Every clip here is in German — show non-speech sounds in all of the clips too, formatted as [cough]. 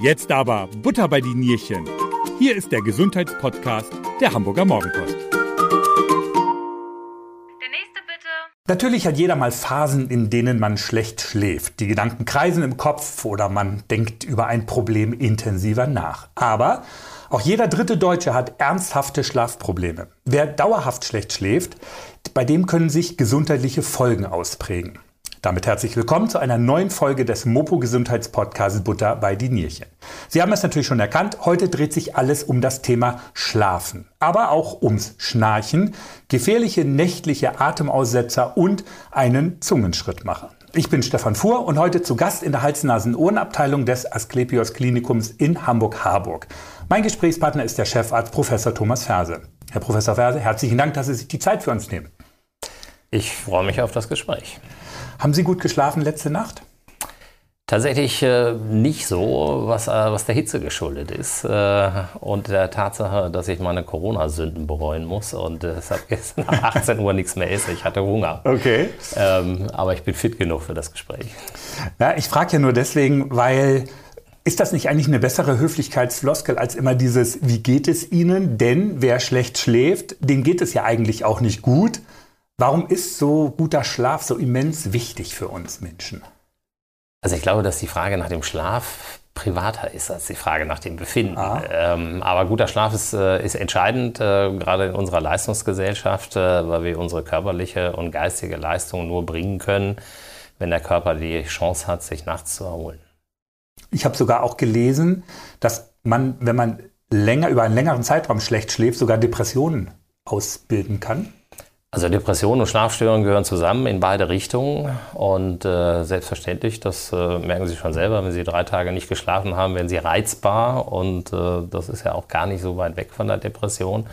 Jetzt aber Butter bei die Nierchen. Hier ist der Gesundheitspodcast der Hamburger Morgenpost. Der nächste bitte. Natürlich hat jeder mal Phasen, in denen man schlecht schläft. Die Gedanken kreisen im Kopf oder man denkt über ein Problem intensiver nach. Aber auch jeder dritte Deutsche hat ernsthafte Schlafprobleme. Wer dauerhaft schlecht schläft, bei dem können sich gesundheitliche Folgen ausprägen. Damit herzlich willkommen zu einer neuen Folge des Mopo Gesundheitspodcasts Butter bei die Nierchen. Sie haben es natürlich schon erkannt, heute dreht sich alles um das Thema Schlafen, aber auch ums Schnarchen, gefährliche nächtliche Atemaussetzer und einen Zungenschrittmacher. Ich bin Stefan Fuhr und heute zu Gast in der Hals-Nasen-Ohrenabteilung des Asklepios Klinikums in Hamburg-Harburg. Mein Gesprächspartner ist der Chefarzt Professor Thomas Ferse. Herr Professor Ferse, herzlichen Dank, dass Sie sich die Zeit für uns nehmen. Ich freue mich auf das Gespräch. Haben Sie gut geschlafen letzte Nacht? Tatsächlich äh, nicht so, was, äh, was der Hitze geschuldet ist äh, und der Tatsache, dass ich meine Corona-Sünden bereuen muss und deshalb gestern nach [laughs] 18 Uhr nichts mehr esse. Ich hatte Hunger. Okay. Ähm, aber ich bin fit genug für das Gespräch. Ja, ich frage ja nur deswegen, weil ist das nicht eigentlich eine bessere Höflichkeitsfloskel als immer dieses, wie geht es Ihnen? Denn wer schlecht schläft, dem geht es ja eigentlich auch nicht gut. Warum ist so guter Schlaf so immens wichtig für uns Menschen? Also ich glaube, dass die Frage nach dem Schlaf privater ist als die Frage nach dem Befinden. Ah. Ähm, aber guter Schlaf ist, äh, ist entscheidend, äh, gerade in unserer Leistungsgesellschaft, äh, weil wir unsere körperliche und geistige Leistung nur bringen können, wenn der Körper die Chance hat, sich nachts zu erholen. Ich habe sogar auch gelesen, dass man, wenn man länger über einen längeren Zeitraum schlecht schläft, sogar Depressionen ausbilden kann. Also Depressionen und Schlafstörungen gehören zusammen in beide Richtungen. Und äh, selbstverständlich, das äh, merken Sie schon selber, wenn Sie drei Tage nicht geschlafen haben, werden Sie reizbar. Und äh, das ist ja auch gar nicht so weit weg von der Depression.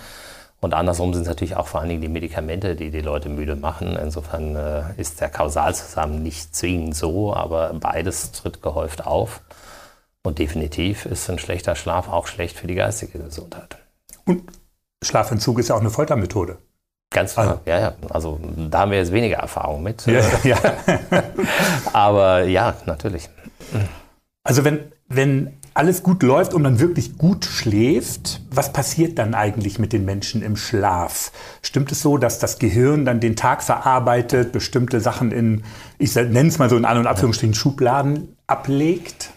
Und andersrum sind es natürlich auch vor allen Dingen die Medikamente, die die Leute müde machen. Insofern äh, ist der Kausalzusammenhang nicht zwingend so, aber beides tritt gehäuft auf. Und definitiv ist ein schlechter Schlaf auch schlecht für die geistige Gesundheit. Und Schlafentzug ist ja auch eine Foltermethode. Ganz klar, Also- ja, ja. Also da haben wir jetzt weniger Erfahrung mit. Ja, [laughs] ja. Aber ja, natürlich. Also wenn, wenn alles gut läuft und man wirklich gut schläft, was passiert dann eigentlich mit den Menschen im Schlaf? Stimmt es so, dass das Gehirn dann den Tag verarbeitet, bestimmte Sachen in, ich nenne es mal so in An- und Abführungsstrichen, Schubladen ablegt?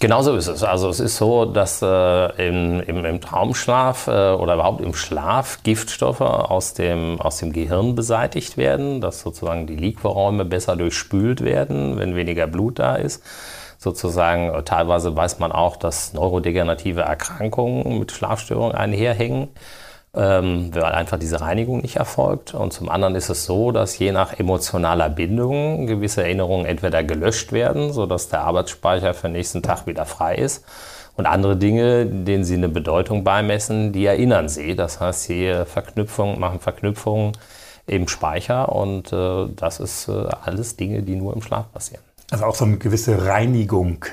Genauso ist es. Also es ist so, dass äh, im, im, im Traumschlaf äh, oder überhaupt im Schlaf Giftstoffe aus dem, aus dem Gehirn beseitigt werden, dass sozusagen die Liquorräume besser durchspült werden, wenn weniger Blut da ist. Sozusagen äh, teilweise weiß man auch, dass neurodegenerative Erkrankungen mit Schlafstörungen einherhängen. Ähm, weil einfach diese Reinigung nicht erfolgt. Und zum anderen ist es so, dass je nach emotionaler Bindung gewisse Erinnerungen entweder gelöscht werden, sodass der Arbeitsspeicher für den nächsten Tag wieder frei ist. Und andere Dinge, denen sie eine Bedeutung beimessen, die erinnern sie. Das heißt, sie Verknüpfungen, machen Verknüpfungen im Speicher und äh, das ist äh, alles Dinge, die nur im Schlaf passieren. Also auch so eine gewisse Reinigung.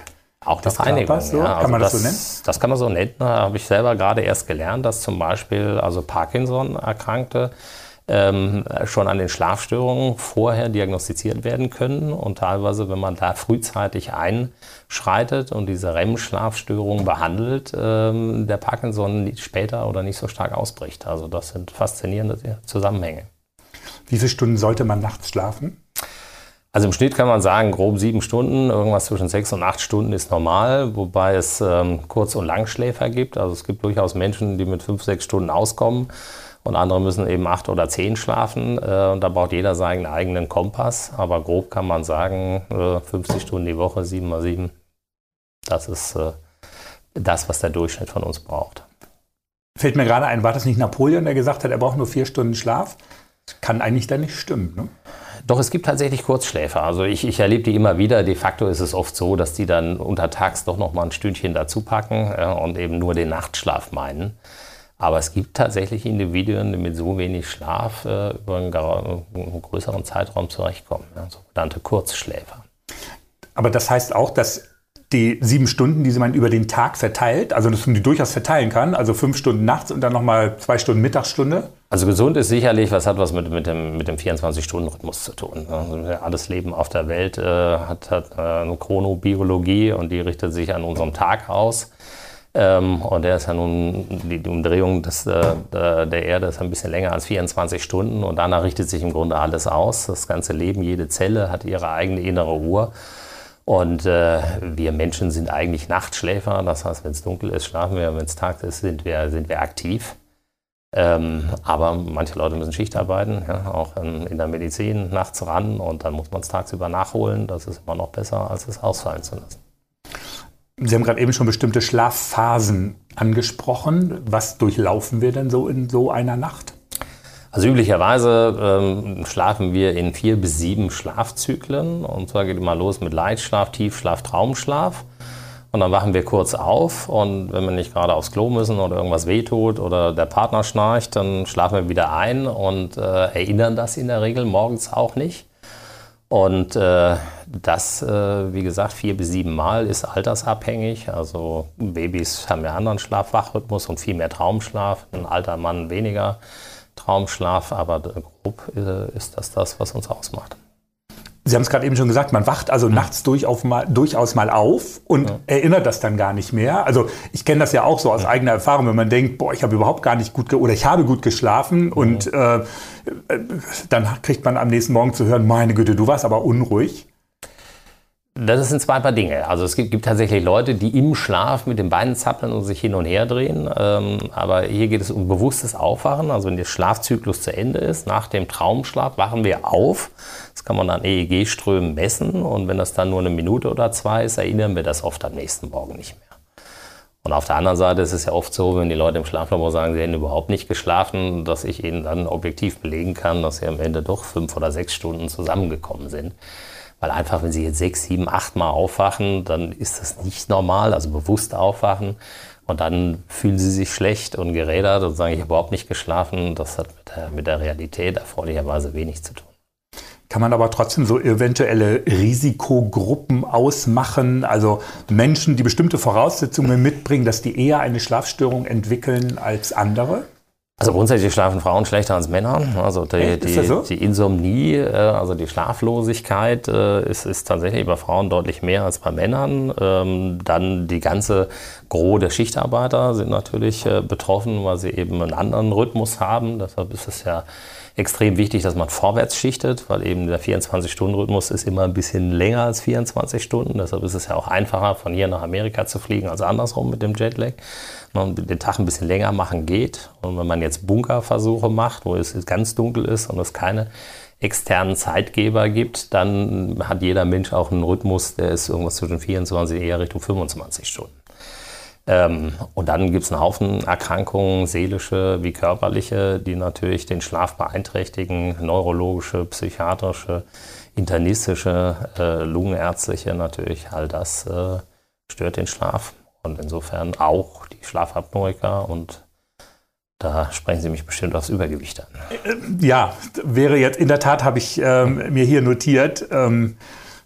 Auch das Reinigung. So? Kann man das so nennen? Das kann man so nennen. Da habe ich selber gerade erst gelernt, dass zum Beispiel also Parkinson-Erkrankte ähm, schon an den Schlafstörungen vorher diagnostiziert werden können. Und teilweise, wenn man da frühzeitig einschreitet und diese REM-Schlafstörungen behandelt, ähm, der Parkinson später oder nicht so stark ausbricht. Also das sind faszinierende Zusammenhänge. Wie viele Stunden sollte man nachts schlafen? Also im Schnitt kann man sagen, grob sieben Stunden, irgendwas zwischen sechs und acht Stunden ist normal, wobei es ähm, Kurz- und Langschläfer gibt. Also es gibt durchaus Menschen, die mit fünf, sechs Stunden auskommen und andere müssen eben acht oder zehn schlafen. Äh, und da braucht jeder seinen eigenen Kompass. Aber grob kann man sagen, äh, 50 Stunden die Woche, sieben mal sieben. Das ist äh, das, was der Durchschnitt von uns braucht. Fällt mir gerade ein, war das nicht Napoleon, der gesagt hat, er braucht nur vier Stunden Schlaf? Kann eigentlich dann nicht stimmen. Ne? Doch, es gibt tatsächlich Kurzschläfer. Also ich, ich erlebe die immer wieder. De facto ist es oft so, dass die dann untertags doch noch mal ein Stündchen dazu packen äh, und eben nur den Nachtschlaf meinen. Aber es gibt tatsächlich Individuen, die mit so wenig Schlaf äh, über einen, einen größeren Zeitraum zurechtkommen. Ja, sogenannte Kurzschläfer. Aber das heißt auch, dass die sieben Stunden, die man über den Tag verteilt, also dass man die durchaus verteilen kann, also fünf Stunden nachts und dann nochmal zwei Stunden Mittagsstunde, Also gesund ist sicherlich, was hat was mit, mit dem, mit dem 24-Stunden-Rhythmus zu tun. Also alles Leben auf der Welt äh, hat, hat äh, eine Chronobiologie und die richtet sich an unserem Tag aus. Ähm, und der ist ja nun, die, die Umdrehung des, äh, der Erde ist ein bisschen länger als 24 Stunden und danach richtet sich im Grunde alles aus. Das ganze Leben, jede Zelle hat ihre eigene innere Uhr. Und äh, wir Menschen sind eigentlich Nachtschläfer. Das heißt, wenn es dunkel ist, schlafen wir. Wenn es Tag ist, sind wir, sind wir aktiv. Ähm, aber manche Leute müssen Schicht arbeiten, ja, auch in, in, der Medizin nachts ran und dann muss man es tagsüber nachholen. Das ist immer noch besser, als es ausfallen zu lassen. Sie haben gerade eben schon bestimmte Schlafphasen angesprochen. Was durchlaufen wir denn so in so einer Nacht? Also üblicherweise ähm, schlafen wir in vier bis sieben Schlafzyklen. Und zwar geht mal los mit Leitschlaf, Tiefschlaf, Traumschlaf. Und dann wachen wir kurz auf und wenn wir nicht gerade aufs Klo müssen oder irgendwas wehtut oder der Partner schnarcht, dann schlafen wir wieder ein und äh, erinnern das in der Regel morgens auch nicht. Und äh, das, äh, wie gesagt, vier bis sieben Mal ist altersabhängig. Also Babys haben ja anderen Schlaf-Wachrhythmus und viel mehr Traumschlaf. Ein alter Mann weniger Traumschlaf, aber grob äh, ist das das, was uns ausmacht. Sie haben es gerade eben schon gesagt, man wacht also nachts durchaus mal, durchaus mal auf und ja. erinnert das dann gar nicht mehr. Also ich kenne das ja auch so aus ja. eigener Erfahrung, wenn man denkt, boah, ich habe überhaupt gar nicht gut oder ich habe gut geschlafen ja. und äh, dann kriegt man am nächsten Morgen zu hören, meine Güte, du warst aber unruhig. Das sind zwei Paar Dinge. Also es gibt, gibt, tatsächlich Leute, die im Schlaf mit den Beinen zappeln und sich hin und her drehen. Ähm, aber hier geht es um bewusstes Aufwachen. Also wenn der Schlafzyklus zu Ende ist, nach dem Traumschlaf wachen wir auf. Das kann man an EEG-Strömen messen. Und wenn das dann nur eine Minute oder zwei ist, erinnern wir das oft am nächsten Morgen nicht mehr. Und auf der anderen Seite ist es ja oft so, wenn die Leute im Schlaflabor sagen, sie hätten überhaupt nicht geschlafen, dass ich ihnen dann objektiv belegen kann, dass sie am Ende doch fünf oder sechs Stunden zusammengekommen sind. Weil einfach, wenn Sie jetzt sechs, sieben, acht Mal aufwachen, dann ist das nicht normal, also bewusst aufwachen. Und dann fühlen Sie sich schlecht und gerädert und sagen, ich habe überhaupt nicht geschlafen. Das hat mit der, mit der Realität erfreulicherweise wenig zu tun. Kann man aber trotzdem so eventuelle Risikogruppen ausmachen, also Menschen, die bestimmte Voraussetzungen mitbringen, dass die eher eine Schlafstörung entwickeln als andere? Also grundsätzlich schlafen Frauen schlechter als Männer. Also die, die, so? die Insomnie, äh, also die Schlaflosigkeit äh, ist, ist tatsächlich bei Frauen deutlich mehr als bei Männern. Ähm, dann die ganze Gros der Schichtarbeiter sind natürlich äh, betroffen, weil sie eben einen anderen Rhythmus haben. Deshalb ist es ja extrem wichtig, dass man vorwärts schichtet, weil eben der 24-Stunden-Rhythmus ist immer ein bisschen länger als 24 Stunden. Deshalb ist es ja auch einfacher, von hier nach Amerika zu fliegen, als andersrum mit dem Jetlag. Man den Tag ein bisschen länger machen geht. Und wenn man jetzt Bunkerversuche macht, wo es ganz dunkel ist und es keine externen Zeitgeber gibt, dann hat jeder Mensch auch einen Rhythmus, der ist irgendwas zwischen 24 eher Richtung 25 Stunden. Ähm, und dann gibt es einen Haufen Erkrankungen, seelische wie körperliche, die natürlich den Schlaf beeinträchtigen, neurologische, psychiatrische, internistische, äh, lungenärztliche natürlich, all das äh, stört den Schlaf. Und insofern auch die Schlafapnoiker und da sprechen Sie mich bestimmt aufs Übergewicht an. Äh, ja, wäre jetzt, in der Tat habe ich ähm, mir hier notiert, ähm,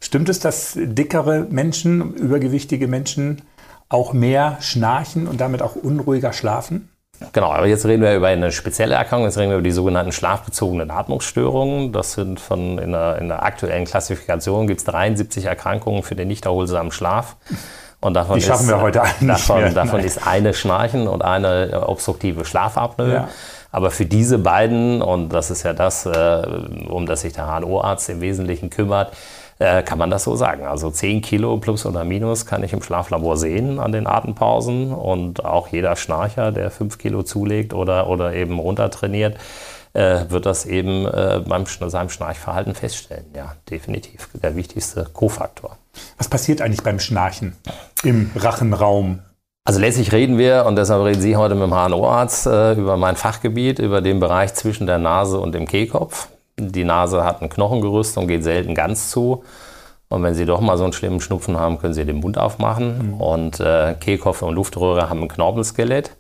stimmt es, dass dickere Menschen, übergewichtige Menschen auch mehr schnarchen und damit auch unruhiger schlafen? Genau, aber jetzt reden wir über eine spezielle Erkrankung, jetzt reden wir über die sogenannten schlafbezogenen Atmungsstörungen. Das sind von in der, in der aktuellen Klassifikation gibt es 73 Erkrankungen für den nicht erholsamen Schlaf. Und davon die schaffen ist, wir heute alle davon, mehr. davon ist eine Schnarchen und eine obstruktive Schlafapnoe. Ja. Aber für diese beiden, und das ist ja das, äh, um das sich der HNO-Arzt im Wesentlichen kümmert, äh, kann man das so sagen. Also 10 Kilo plus oder minus kann ich im Schlaflabor sehen an den Atempausen und auch jeder Schnarcher, der 5 Kilo zulegt oder, oder eben runtertrainiert, äh, wird das eben äh, beim seinem Schnarchverhalten feststellen. Ja, definitiv der wichtigste Kofaktor. Was passiert eigentlich beim Schnarchen im Rachenraum? Also letztlich reden wir, und deshalb reden Sie heute mit dem HNO-Arzt, äh, über mein Fachgebiet, über den Bereich zwischen der Nase und dem Kehlkopf. Die Nase hat ein Knochengerüst und geht selten ganz zu. Und wenn Sie doch mal so einen schlimmen Schnupfen haben, können Sie den Mund aufmachen. Mhm. Und äh, Kehlkopf und Luftröhre haben ein Knorpelskelett.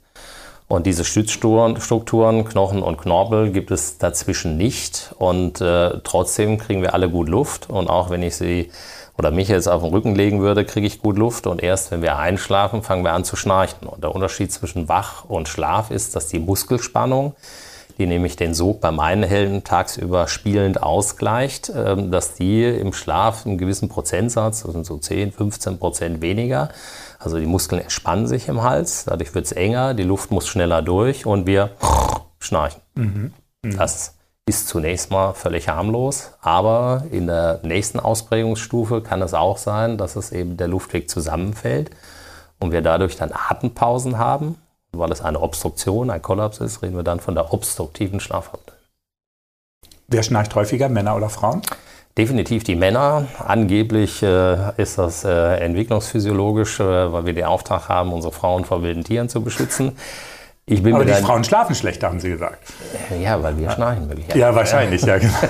Und diese Stützstrukturen, Knochen und Knorpel, gibt es dazwischen nicht. Und äh, trotzdem kriegen wir alle gut Luft. Und auch wenn ich Sie oder mich jetzt auf den Rücken legen würde, kriege ich gut Luft. Und erst wenn wir einschlafen, fangen wir an zu schnarchen. Und der Unterschied zwischen Wach und Schlaf ist, dass die Muskelspannung, die nämlich den Sog beim Einhellen tagsüber spielend ausgleicht, ähm, dass die im Schlaf einen gewissen Prozentsatz, das sind so 10, 15 Prozent weniger, also die Muskeln entspannen sich im Hals, dadurch wird es enger, die Luft muss schneller durch und wir schnarchen. Mhm. Mhm. Das ist zunächst mal völlig harmlos, aber in der nächsten Ausprägungsstufe kann es auch sein, dass es eben der Luftweg zusammenfällt und wir dadurch dann Atempausen haben. Weil es eine Obstruktion, ein Kollaps ist, reden wir dann von der obstruktiven Schlafapnoe. Wer schnarcht häufiger, Männer oder Frauen? Definitiv die Männer. Angeblich äh, ist das äh, entwicklungsphysiologisch, äh, weil wir den Auftrag haben, unsere Frauen vor wilden Tieren zu beschützen. Aber die Frauen schlafen schlechter, haben Sie gesagt. Ja, weil wir schnarchen möglicherweise. Ja, wahrscheinlich, ja, genau. [laughs]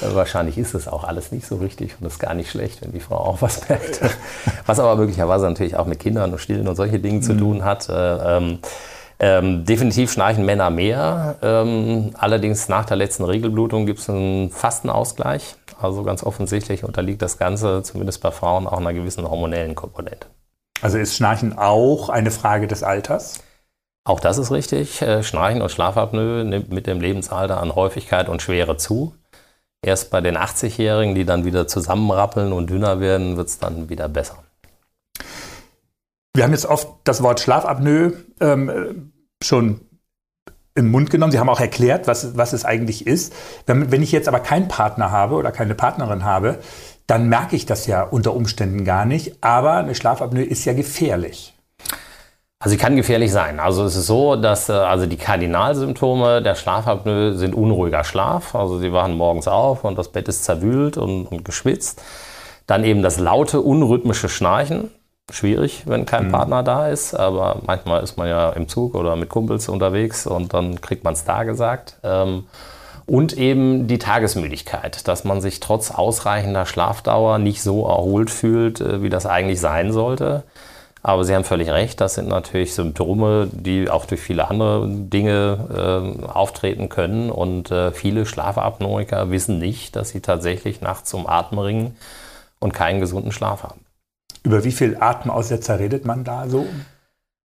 Wahrscheinlich ist es auch alles nicht so richtig und ist gar nicht schlecht, wenn die Frau auch was merkt. [laughs] Was aber möglicherweise natürlich auch mit Kindern und Stillen und solche Dinge mhm. zu tun hat. Äh, ähm, ähm, definitiv schnarchen Männer mehr. Ähm, allerdings nach der letzten Regelblutung gibt es einen Fastenausgleich. Also ganz offensichtlich unterliegt das Ganze, zumindest bei Frauen, auch einer gewissen hormonellen Komponente. Also ist Schnarchen auch eine Frage des Alters? Auch das ist richtig. Äh, Schnarchen und Schlafapnoe nimmt mit dem Lebensalter an Häufigkeit und Schwere zu. Erst bei den 80-Jährigen, die dann wieder zusammenrappeln und dünner werden, wird es dann wieder besser. Wir haben jetzt oft das Wort Schlafapnoe ähm, schon im Mund genommen. Sie haben auch erklärt, was, was es eigentlich ist. Wenn, wenn ich jetzt aber keinen Partner habe oder keine Partnerin habe, dann merke ich das ja unter Umständen gar nicht. Aber eine Schlafapnoe ist ja gefährlich. Also sie kann gefährlich sein. Also es ist so, dass äh, also die Kardinalsymptome der Schlafapnoe sind unruhiger Schlaf. Also sie wachen morgens auf und das Bett ist zerwühlt und, und geschwitzt. Dann eben das laute, unrhythmische Schnarchen. Schwierig, wenn kein mhm. Partner da ist, aber manchmal ist man ja im Zug oder mit Kumpels unterwegs und dann kriegt man es da gesagt. Ähm, und eben die Tagesmüdigkeit, dass man sich trotz ausreichender Schlafdauer nicht so erholt fühlt, äh, wie das eigentlich sein sollte. Aber Sie haben völlig recht, das sind natürlich Symptome, die auch durch viele andere Dinge äh, auftreten können. Und äh, viele Schlafapnoiker wissen nicht, dass sie tatsächlich nachts um Atmen ringen und keinen gesunden Schlaf haben. Über wie viele Atemaussetzer redet man da so?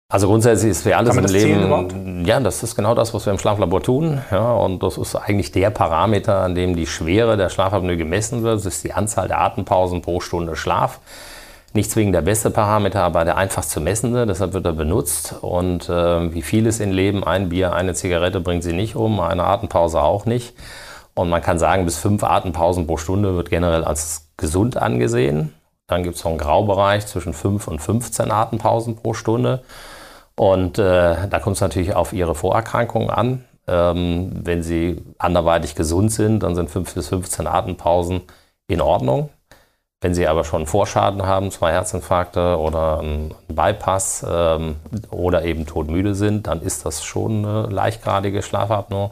Also grundsätzlich ist für alles im Leben, ja, das ist genau das, was wir im Schlaflabor tun. Ja, und das ist eigentlich der Parameter, an dem die Schwere der Schlafapnoe gemessen wird. Das ist die Anzahl der Atempausen pro Stunde Schlaf nicht zwingend der beste Parameter, aber der einfachst zu messende. Deshalb wird er benutzt. Und äh, wie vieles im Leben, ein Bier, eine Zigarette bringt sie nicht um, eine Atempause auch nicht. Und man kann sagen, bis fünf Atempausen pro Stunde wird generell als gesund angesehen. Dann gibt es noch einen Graubereich zwischen 5 und 15 Atempausen pro Stunde. Und äh, da kommt es natürlich auf Ihre Vorerkrankungen an. Ähm, wenn Sie anderweitig gesund sind, dann sind 5 bis 15 Atempausen in Ordnung. Wenn Sie aber schon Vorschaden haben, zwei Herzinfarkte oder einen Bypass ähm, oder eben todmüde sind, dann ist das schon eine leichtgradige Schlafapnoe.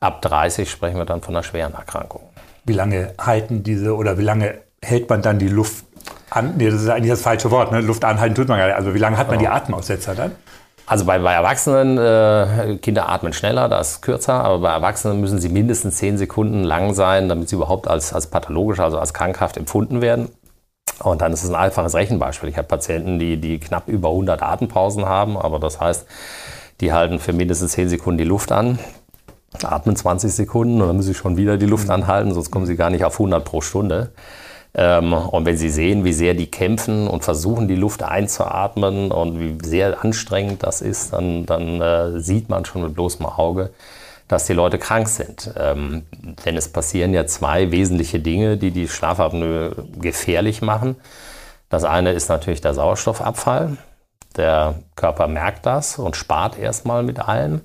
Ab 30 sprechen wir dann von einer schweren Erkrankung. Wie lange halten diese oder wie lange hält man dann die Luft an? Nee, das ist eigentlich das falsche Wort. Ne? Luft anhalten tut man gar nicht. Also wie lange hat man die Atemaussetzer dann? Also bei, bei Erwachsenen, äh, Kinder atmen schneller, das ist kürzer, aber bei Erwachsenen müssen sie mindestens zehn Sekunden lang sein, damit sie überhaupt als, als pathologisch, also als krankhaft empfunden werden. Und dann ist es ein einfaches Rechenbeispiel. Ich habe Patienten, die, die knapp über 100 Atempausen haben, aber das heißt, die halten für mindestens 10 Sekunden die Luft an, atmen 20 Sekunden und dann müssen sie schon wieder die Luft anhalten, sonst kommen sie gar nicht auf 100 pro Stunde. Ähm, und wenn Sie sehen, wie sehr die kämpfen und versuchen, die Luft einzuatmen und wie sehr anstrengend das ist, dann, dann äh, sieht man schon mit bloßem Auge, dass die Leute krank sind. Ähm, denn es passieren ja zwei wesentliche Dinge, die die Schlafapnoe gefährlich machen. Das eine ist natürlich der Sauerstoffabfall. Der Körper merkt das und spart erstmal mit allem.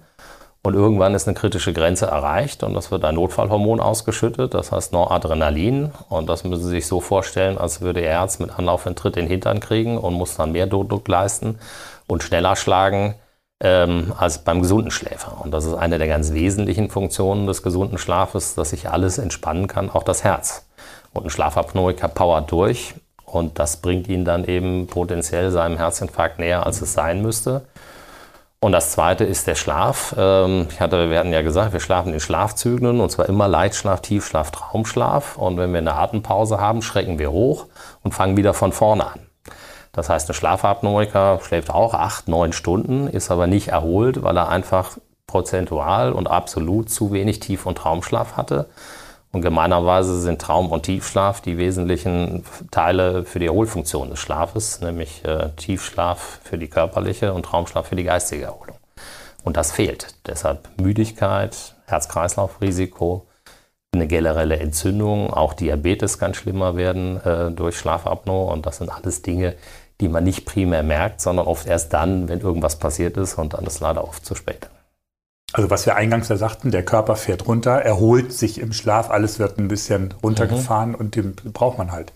Und irgendwann ist eine kritische Grenze erreicht und das wird ein Notfallhormon ausgeschüttet, das heißt Noradrenalin. Und das müssen Sie sich so vorstellen, als würde Ihr Herz mit Anlauf und Tritt in den Hintern kriegen und muss dann mehr Druck leisten und schneller schlagen ähm, als beim gesunden Schläfer. Und das ist eine der ganz wesentlichen Funktionen des gesunden Schlafes, dass sich alles entspannen kann, auch das Herz. Und ein Schlafapnoiker powert durch und das bringt ihn dann eben potenziell seinem Herzinfarkt näher, als es sein müsste. Und das zweite ist der Schlaf. Ähm, ich hatte, wir hatten ja gesagt, wir schlafen in Schlafzyklen und zwar immer Leitschlaf, Tiefschlaf, Traumschlaf. Und wenn wir eine Atempause haben, schrecken wir hoch und fangen wieder von vorne an. Das heißt, ein Schlafapnoiker schläft auch acht, neun Stunden, ist aber nicht erholt, weil er einfach prozentual und absolut zu wenig Tief- und Traumschlaf hatte. Und gemeinerweise sind Traum- und Tiefschlaf die wesentlichen Teile für die Erholfunktion des Schlafes, nämlich äh, Tiefschlaf für die körperliche und Traumschlaf für die geistige Erholung. Und das fehlt. Deshalb Müdigkeit, Herz-Kreislauf-Risiko, eine generelle Entzündung, auch Diabetes kann schlimmer werden äh, durch Schlafapnoe. Und das sind alles Dinge, die man nicht primär merkt, sondern oft erst dann, wenn irgendwas passiert ist und dann ist leider oft zu spät. Also was wir eingangs ja sagten, der Körper fährt runter, erholt sich im Schlaf, alles wird ein bisschen runtergefahren mhm. und den braucht man halt.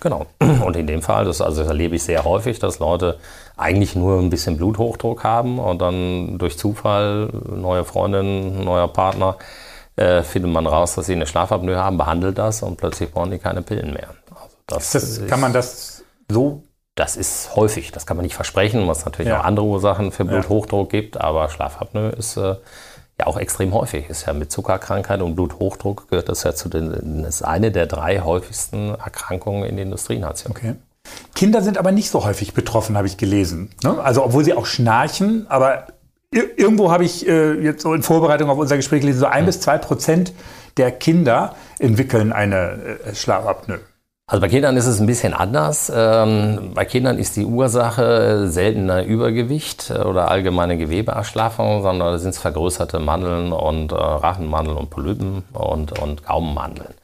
Genau. [clears throat] Und in dem Fall, das, also das erlebe ich sehr häufig, dass Leute eigentlich nur ein bisschen Bluthochdruck haben und dann durch Zufall, neue Freundin, neuer Partner, äh, findet man raus, dass sie eine Schlafapnoe haben, behandelt das und plötzlich brauchen die keine Pillen mehr. Also das, das kann man das so das ist häufig, das kann man nicht versprechen, was natürlich ja. auch andere Ursachen für Bluthochdruck gibt, aber Schlafapnoe ist äh, ja auch extrem häufig. Ist ja mit Zuckerkrankheit und Bluthochdruck gehört das ja zu den, ist eine der drei häufigsten Erkrankungen in den Industrienationen. Okay. Kinder sind aber nicht so häufig betroffen, habe ich gelesen. Ne? Also obwohl sie auch schnarchen, aber irgendwo habe ich äh, jetzt so in Vorbereitung auf unser Gespräch gelesen, so ein mhm. bis zwei Prozent der Kinder entwickeln eine äh, Schlafapnoe. Also bei Kindern ist es ein bisschen anders. Ähm, bei Kindern ist die Ursache seltener Übergewicht oder allgemeine Gewebeerschlaffung, sondern sind es vergrößerte Mandeln und äh, Rachenmandeln und Polypen und, und Gaumenmandeln.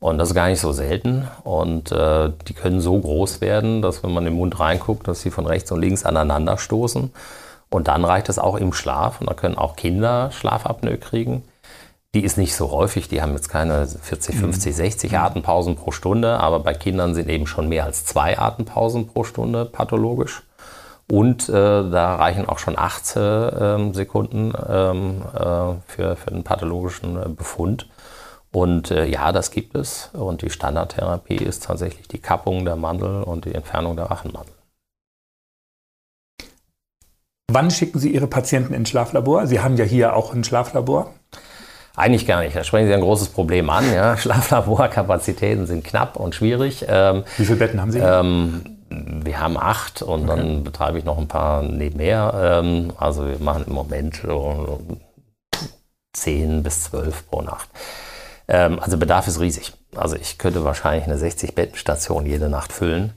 Und das ist gar nicht so selten. Und äh, die können so groß werden, dass wenn man im Mund reinguckt, dass sie von rechts und links aneinander stoßen. Und dann reicht es auch im Schlaf. Und da können auch Kinder Schlafapnoe kriegen. Die ist nicht so häufig, die haben jetzt keine 40, 50, 60 Atempausen pro Stunde, aber bei Kindern sind eben schon mehr als zwei Atempausen pro Stunde pathologisch. Und äh, da reichen auch schon acht äh, Sekunden ähm, äh, für, für einen pathologischen äh, Befund. Und äh, ja, das gibt es. Und die Standardtherapie ist tatsächlich die Kappung der Mandel und die Entfernung der Rachenmandel. Wann schicken Sie Ihre Patienten ins Schlaflabor? Sie haben ja hier auch ein Schlaflabor. Eigentlich gar nicht. Da sprechen Sie ein großes Problem an. Ja. [laughs] Schlaflaborkapazitäten sind knapp und schwierig. Ähm, Wie viele Betten haben Sie? Ähm, wir haben acht und okay. dann betreibe ich noch ein paar nebenher. Ähm, also wir machen im Moment so zehn bis zwölf pro Nacht. Ähm, also Bedarf ist riesig. Also ich könnte wahrscheinlich eine 60-Betten-Station jede Nacht füllen.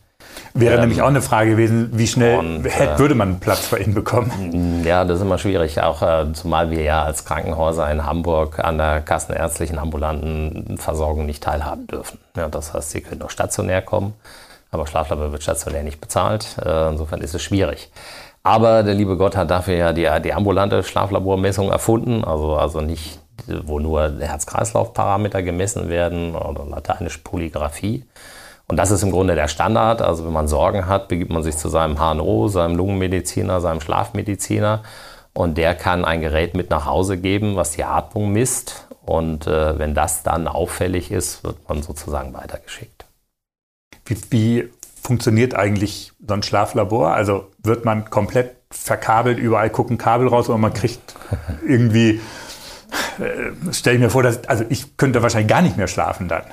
Wäre ähm, nämlich auch eine Frage gewesen, wie schnell und, hätte, äh, würde man Platz bei Ihnen bekommen? Ja, das ist immer schwierig, auch äh, zumal wir ja als Krankenhäuser in Hamburg an der kassenärztlichen ambulanten Versorgung nicht teilhaben dürfen. Ja, das heißt, Sie können auch stationär kommen, aber Schlaflabor wird stationär nicht bezahlt. Äh, insofern ist es schwierig. Aber der liebe Gott hat dafür ja die, die ambulante Schlaflabormessung erfunden, also, also nicht, wo nur Herz-Kreislauf-Parameter gemessen werden oder lateinisch Polygraphie und das ist im Grunde der Standard. Also wenn man Sorgen hat, begibt man sich zu seinem HNO, seinem Lungenmediziner, seinem Schlafmediziner und der kann ein Gerät mit nach Hause geben, was die Atmung misst. Und äh, wenn das dann auffällig ist, wird man sozusagen weitergeschickt. Wie, wie funktioniert eigentlich so ein Schlaflabor? Also wird man komplett verkabelt, überall gucken Kabel raus oder man kriegt irgendwie, äh, stelle ich mir vor, dass, also ich könnte wahrscheinlich gar nicht mehr schlafen dann.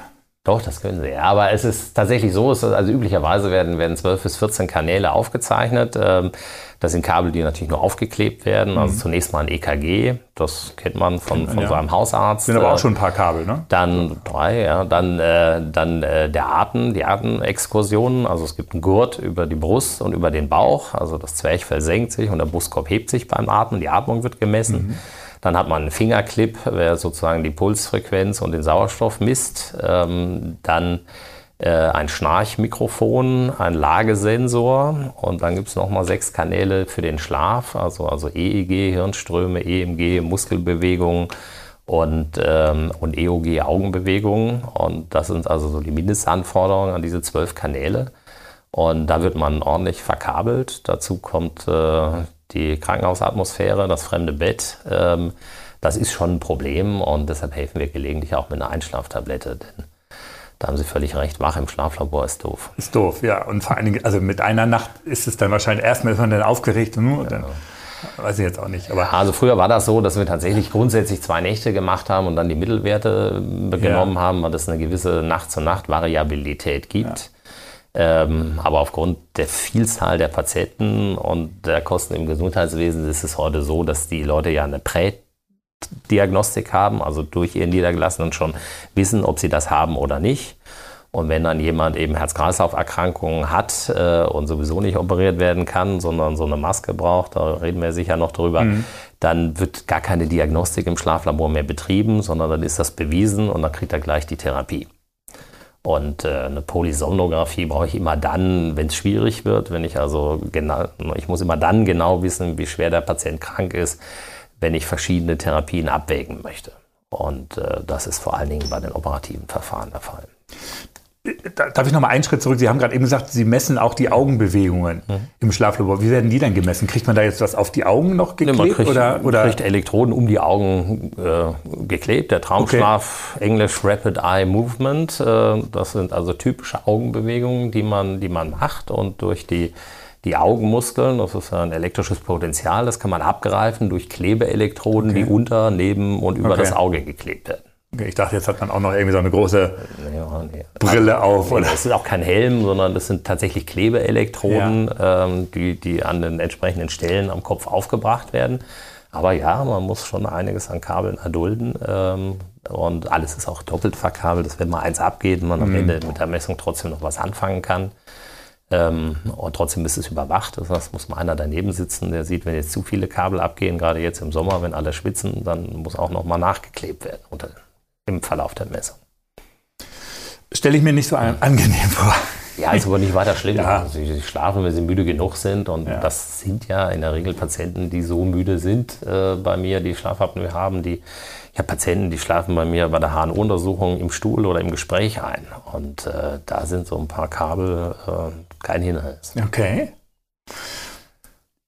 Doch, das können sie. Aber es ist tatsächlich so, also üblicherweise werden, werden 12 bis 14 Kanäle aufgezeichnet. Ähm, das sind Kabel, die natürlich nur aufgeklebt werden. Also mhm. zunächst mal ein EKG, das kennt man von, von ja. so einem Hausarzt. Sind aber auch äh, schon ein paar Kabel, ne? Dann drei, ja. Dann, äh, dann äh, der Atem, die Atemexkursionen. Also es gibt einen Gurt über die Brust und über den Bauch. Also das Zwerchfell senkt sich und der Brustkorb hebt sich beim Atmen. Die Atmung wird gemessen. Mhm. Dann hat man einen Fingerclip, der sozusagen die Pulsfrequenz und den Sauerstoff misst. Ähm, dann äh, ein Schnarchmikrofon, ein Lagesensor und dann gibt es nochmal sechs Kanäle für den Schlaf, also, also EEG, Hirnströme, EMG, Muskelbewegungen und, ähm, und EOG, Augenbewegungen. Und das sind also so die Mindestanforderungen an diese zwölf Kanäle. Und da wird man ordentlich verkabelt. Dazu kommt äh, die Krankenhausatmosphäre, das fremde Bett, ähm, das ist schon ein Problem und deshalb helfen wir gelegentlich auch mit einer Einschlaftablette. Denn da haben Sie völlig recht, wach im Schlaflabor ist doof. Ist doof, ja. Und vor allen Dingen, also mit einer Nacht ist es dann wahrscheinlich erstmal ist man dann aufgeregt und ja. dann weiß ich jetzt auch nicht. Aber also früher war das so, dass wir tatsächlich grundsätzlich zwei Nächte gemacht haben und dann die Mittelwerte genommen ja. haben, weil es eine gewisse Nacht-zu-Nacht-Variabilität gibt. Ja. Ähm, aber aufgrund der Vielzahl der Patienten und der Kosten im Gesundheitswesen ist es heute so, dass die Leute ja eine Prädiagnostik haben, also durch ihren Niedergelassenen schon wissen, ob sie das haben oder nicht. Und wenn dann jemand eben Herz-Kreislauf-Erkrankungen hat äh, und sowieso nicht operiert werden kann, sondern so eine Maske braucht, da reden wir sicher noch drüber, mhm. dann wird gar keine Diagnostik im Schlaflabor mehr betrieben, sondern dann ist das bewiesen und dann kriegt er gleich die Therapie. Und äh, eine Polysomnographie brauche ich immer dann, wenn es schwierig wird, wenn ich also genau, ich muss immer dann genau wissen, wie schwer der Patient krank ist, wenn ich verschiedene Therapien abwägen möchte. Und äh, das ist vor allen Dingen bei den operativen Verfahren der Fall. Darf ich noch mal einen Schritt zurück? Sie haben gerade eben gesagt, Sie messen auch die Augenbewegungen mhm. im Schlaflabor. Wie werden die dann gemessen? Kriegt man da jetzt was auf die Augen noch geklebt? Nee, man kriegt, oder, oder? kriegt Elektroden um die Augen äh, geklebt. Der Traumschlaf, okay. Englisch Rapid Eye Movement. Äh, das sind also typische Augenbewegungen, die man, die man macht. Und durch die, die Augenmuskeln, das ist ein elektrisches Potenzial, das kann man abgreifen durch Klebeelektroden, okay. die unter, neben und über okay. das Auge geklebt werden. Ich dachte, jetzt hat man auch noch irgendwie so eine große ja, nee. Brille auf. Oder? Das ist auch kein Helm, sondern das sind tatsächlich Klebeelektroden, ja. ähm, die, die an den entsprechenden Stellen am Kopf aufgebracht werden. Aber ja, man muss schon einiges an Kabeln erdulden. Ähm, und alles ist auch doppelt verkabelt, dass wenn mal eins abgeht, man mhm. am Ende mit der Messung trotzdem noch was anfangen kann. Ähm, und trotzdem ist es überwacht. Das heißt, muss mal einer daneben sitzen, der sieht, wenn jetzt zu viele Kabel abgehen, gerade jetzt im Sommer, wenn alle schwitzen, dann muss auch noch mal nachgeklebt werden unter im Verlauf der Messung. Stelle ich mir nicht so angenehm vor. Ja, ist aber nicht weiter [laughs] schlimm. Ja. Also sie schlafen, wenn sie müde genug sind. Und ja. das sind ja in der Regel Patienten, die so müde sind äh, bei mir, die Schlafapnoe haben. Die, ich habe Patienten, die schlafen bei mir bei der HNO-Untersuchung im Stuhl oder im Gespräch ein. Und äh, da sind so ein paar Kabel äh, kein Hindernis. Okay.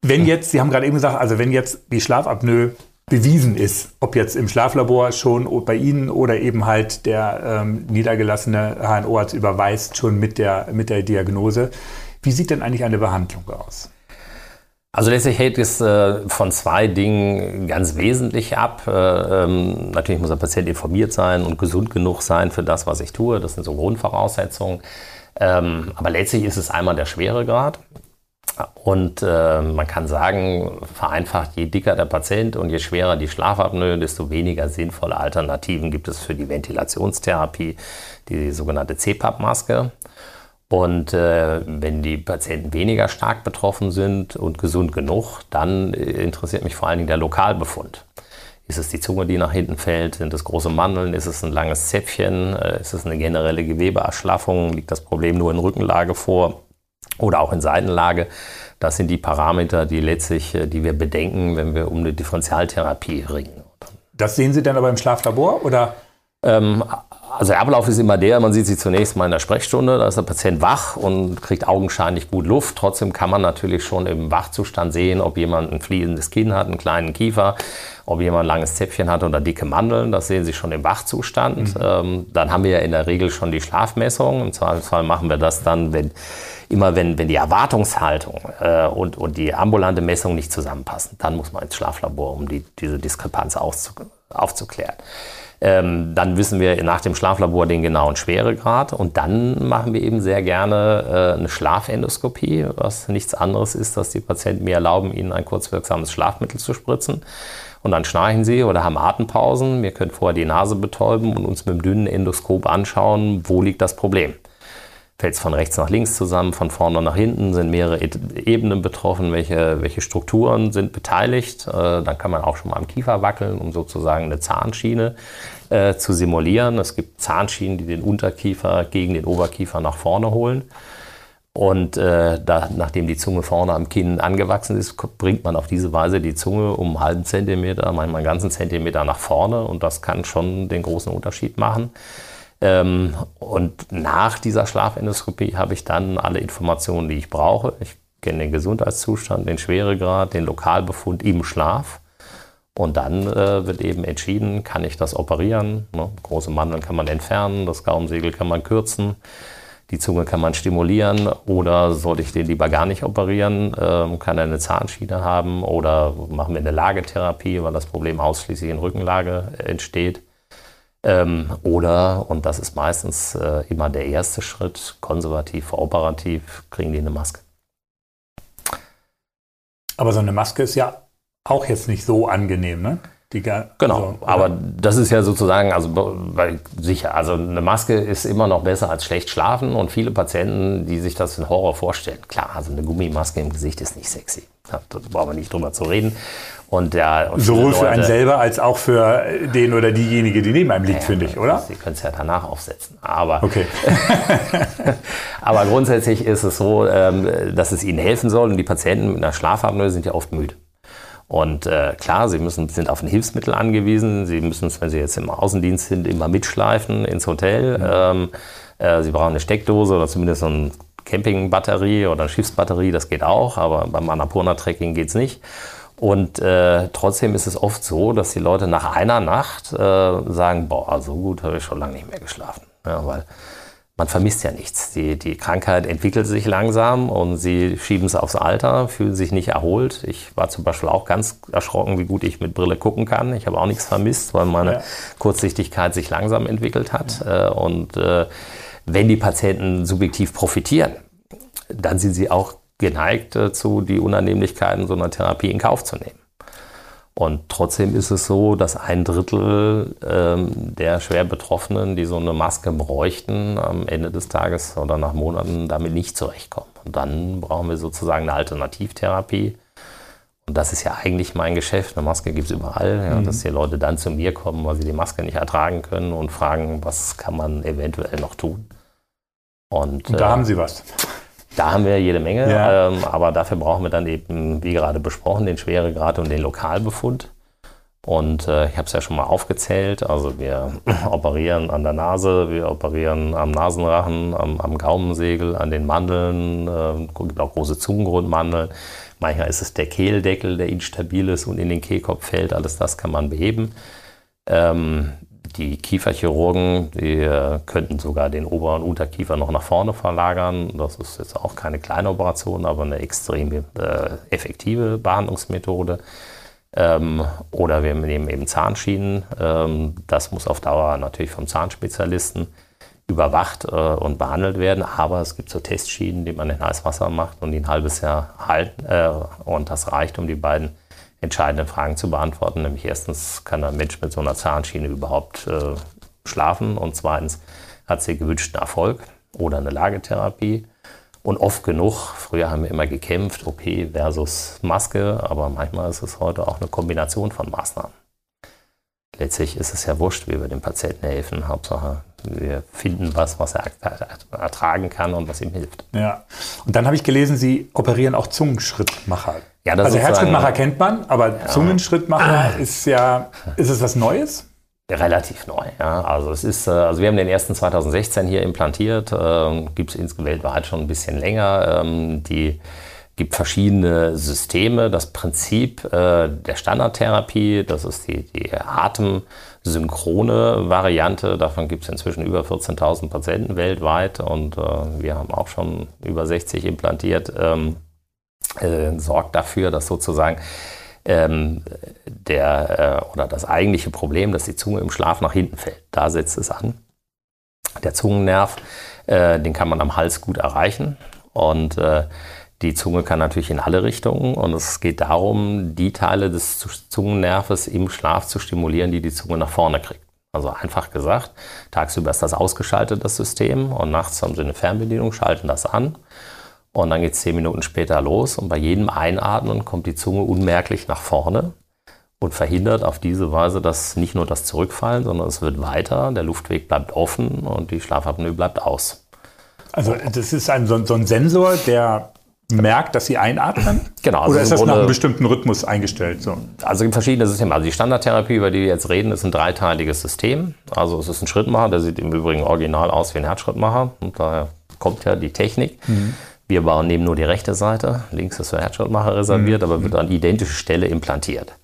Wenn jetzt, Sie haben gerade eben gesagt, also wenn jetzt die Schlafapnoe bewiesen ist, ob jetzt im Schlaflabor schon bei Ihnen oder eben halt der ähm, niedergelassene HNO-Arzt überweist schon mit der, mit der Diagnose. Wie sieht denn eigentlich eine Behandlung aus? Also letztlich hängt es äh, von zwei Dingen ganz wesentlich ab. Äh, ähm, natürlich muss der Patient informiert sein und gesund genug sein für das, was ich tue. Das sind so Grundvoraussetzungen. Ähm, aber letztlich ist es einmal der Schweregrad. Und äh, man kann sagen, vereinfacht, je dicker der Patient und je schwerer die Schlafapnoe, desto weniger sinnvolle Alternativen gibt es für die Ventilationstherapie, die sogenannte CPAP-Maske. Und äh, wenn die Patienten weniger stark betroffen sind und gesund genug, dann äh, interessiert mich vor allen Dingen der Lokalbefund. Ist es die Zunge, die nach hinten fällt? Sind es große Mandeln? Ist es ein langes Zäpfchen? Äh, ist es eine generelle Gewebeerschlaffung? Liegt das Problem nur in Rückenlage vor? Oder auch in Seitenlage. Das sind die Parameter, die letztlich, äh, die wir bedenken, wenn wir um eine Differentialtherapie ringen. Das sehen Sie dann aber im Schlaflabor oder? Ähm, also der Ablauf ist immer der, man sieht sie zunächst mal in der Sprechstunde, da ist der Patient wach und kriegt augenscheinlich gut Luft. Trotzdem kann man natürlich schon im Wachzustand sehen, ob jemand ein fließendes Kinn hat, einen kleinen Kiefer, ob jemand ein langes Zäpfchen hat oder dicke Mandeln. Das sehen Sie schon im Wachzustand. Mhm. Ähm, dann haben wir ja in der Regel schon die Schlafmessung. Im Zweifelsfall machen wir das dann, wenn immer wenn, wenn die Erwartungshaltung äh, und, und die ambulante Messung nicht zusammenpassen, dann muss man ins Schlaflabor, um die, diese Diskrepanz aufzuklären. Ähm, dann wissen wir nach dem Schlaflabor den genauen Schweregrad und dann machen wir eben sehr gerne äh, eine Schlafendoskopie, was nichts anderes ist, dass die Patienten mir erlauben, ihnen ein kurzwirksames Schlafmittel zu spritzen. Und dann schnarchen sie oder haben Atempausen. Wir können vorher die Nase betäuben und uns mit dem dünnen Endoskop anschauen, wo liegt das Problem fällt es von rechts nach links zusammen, von vorne nach hinten, sind mehrere Ebenen betroffen, welche, welche Strukturen sind beteiligt. Äh, dann kann man auch schon mal am Kiefer wackeln, um sozusagen eine Zahnschiene äh, zu simulieren. Es gibt Zahnschienen, die den Unterkiefer gegen den Oberkiefer nach vorne holen. Und äh, da, nachdem die Zunge vorne am Kinn angewachsen ist, bringt man auf diese Weise die Zunge um einen halben Zentimeter, manchmal einen ganzen Zentimeter nach vorne. Und das kann schon den großen Unterschied machen. Ähm, und nach dieser Schlafendoskopie habe ich dann alle Informationen, die ich brauche. Ich kenne den Gesundheitszustand, den Schweregrad, den Lokalbefund im Schlaf. Und dann äh, wird eben entschieden, kann ich das operieren. Ne? Große Mandeln kann man entfernen, das Gaumensegel kann man kürzen, die Zunge kann man stimulieren oder sollte ich den lieber gar nicht operieren, ähm, kann er eine Zahnschiene haben oder machen wir eine Lagetherapie, weil das Problem ausschließlich in Rückenlage entsteht. Ähm, oder, und das ist meistens äh, immer der erste Schritt, konservativ, operativ, kriegen die eine Maske. Aber so eine Maske ist ja auch jetzt nicht so angenehm, ne? Genau, also, aber das ist ja sozusagen, also weil, sicher, also eine Maske ist immer noch besser als schlecht schlafen und viele Patienten, die sich das in Horror vorstellen, klar, also eine Gummimaske im Gesicht ist nicht sexy. Da brauchen wir nicht drüber zu reden. Und ja, und Sowohl Leute, für einen selber als auch für den oder diejenige, die neben einem liegt, ja, finde ich, oder? Sie können es ja danach aufsetzen. Aber, okay. [laughs] aber grundsätzlich ist es so, ähm, dass es ihnen helfen soll. Und die Patienten mit einer Schlafapnoe sind ja oft müde. Und äh, klar, sie müssen, sind auf ein Hilfsmittel angewiesen. Sie müssen es, wenn sie jetzt im Außendienst sind, immer mitschleifen ins Hotel. Mhm. Ähm, äh, sie brauchen eine Steckdose oder zumindest so eine Campingbatterie oder eine Schiffsbatterie. Das geht auch, aber beim Annapurna-Trekking geht es nicht. Und äh, trotzdem ist es oft so, dass die Leute nach einer Nacht äh, sagen, boah, so gut habe ich schon lange nicht mehr geschlafen. Ja, weil man vermisst ja nichts. Die, die Krankheit entwickelt sich langsam und sie schieben es aufs Alter, fühlen sich nicht erholt. Ich war zum Beispiel auch ganz erschrocken, wie gut ich mit Brille gucken kann. Ich habe auch nichts vermisst, weil meine ja. Kurzsichtigkeit sich langsam entwickelt hat. Ja. Äh, und äh, wenn die Patienten subjektiv profitieren, dann sind sie auch geneigt dazu, die Unannehmlichkeiten so einer Therapie in Kauf zu nehmen. Und trotzdem ist es so, dass ein Drittel ähm, der schwer Betroffenen, die so eine Maske bräuchten, am Ende des Tages oder nach Monaten damit nicht zurechtkommen. Und dann brauchen wir sozusagen eine Alternativtherapie. Und das ist ja eigentlich mein Geschäft. Eine Maske gibt es überall, ja, mhm. dass die Leute dann zu mir kommen, weil sie die Maske nicht ertragen können und fragen, was kann man eventuell noch tun. Und, und da äh, haben Sie was. Da haben wir jede Menge, ja. ähm, aber dafür brauchen wir dann eben, wie gerade besprochen, den Schweregrad und den Lokalbefund. Und äh, ich habe es ja schon mal aufgezählt. Also wir [laughs] operieren an der Nase, wir operieren am Nasenrachen, am, am Gaumensegel, an den Mandeln, äh, gibt auch große Zungengrundmandeln. Manchmal ist es der Kehldeckel, der instabil ist und in den Kehlkopf fällt. Alles das kann man beheben. Ähm, die Kieferchirurgen, die äh, könnten sogar den Ober- und Unterkiefer noch nach vorne verlagern. Das ist jetzt auch keine kleine Operation, aber eine extrem äh, effektive Behandlungsmethode. Ähm, oder wir nehmen eben Zahnschienen. Ähm, das muss auf Dauer natürlich vom Zahnspezialisten überwacht äh, und behandelt werden. Aber es gibt so Testschienen, die man in Heißwasser macht und die ein halbes Jahr halten. Äh, und das reicht, um die beiden entscheidende Fragen zu beantworten. Nämlich erstens, kann ein Mensch mit so einer Zahnschiene überhaupt äh, schlafen? Und zweitens, hat sie gewünschten Erfolg oder eine Lagetherapie? Und oft genug, früher haben wir immer gekämpft, OP versus Maske, aber manchmal ist es heute auch eine Kombination von Maßnahmen. Letztlich ist es ja wurscht, wie wir dem Patienten helfen. Hauptsache, wir finden was, was er ertragen kann und was ihm hilft. Ja. Und dann habe ich gelesen, Sie operieren auch Zungenschrittmacher. Ja, also Herzschrittmacher kennt man, aber ja. Zungenschrittmacher ah. ist ja, ist es was Neues? Relativ neu, ja. Also es ist, äh, also wir haben den ersten 2016 hier implantiert, äh, gibt es insgesamt weltweit schon ein bisschen länger. Ähm, die gibt verschiedene Systeme. Das Prinzip äh, der Standardtherapie, das ist die, die atemsynchrone Variante. Davon gibt es inzwischen über 14.000 Patienten weltweit und äh, wir haben auch schon über 60 implantiert. Ähm, äh, sorgt dafür, dass sozusagen ähm, der äh, oder das eigentliche Problem, dass die Zunge im Schlaf nach hinten fällt. Da setzt es an. Der Zungennerv, äh, den kann man am Hals gut erreichen und äh, die Zunge kann natürlich in alle Richtungen und es geht darum, die Teile des Zungennerves im Schlaf zu stimulieren, die die Zunge nach vorne kriegt. Also einfach gesagt, tagsüber ist das ausgeschaltet, das System, und nachts haben sie eine Fernbedienung, schalten das an und dann geht es zehn Minuten später los und bei jedem Einatmen kommt die Zunge unmerklich nach vorne und verhindert auf diese Weise dass nicht nur das Zurückfallen, sondern es wird weiter, der Luftweg bleibt offen und die Schlafapnoe bleibt aus. Also das ist ein, so, so ein Sensor, der merkt, dass sie einatmen? Genau. Also Oder ist das nach einem bestimmten Rhythmus eingestellt? So? Also es gibt verschiedene Systeme. Also die Standardtherapie, über die wir jetzt reden, ist ein dreiteiliges System. Also es ist ein Schrittmacher, der sieht im Übrigen original aus wie ein Herzschrittmacher. Und daher kommt ja die Technik. Mhm. Wir bauen nehmen nur die rechte Seite, links ist für Herzschrittmacher reserviert, mhm. aber wird an identische Stelle implantiert.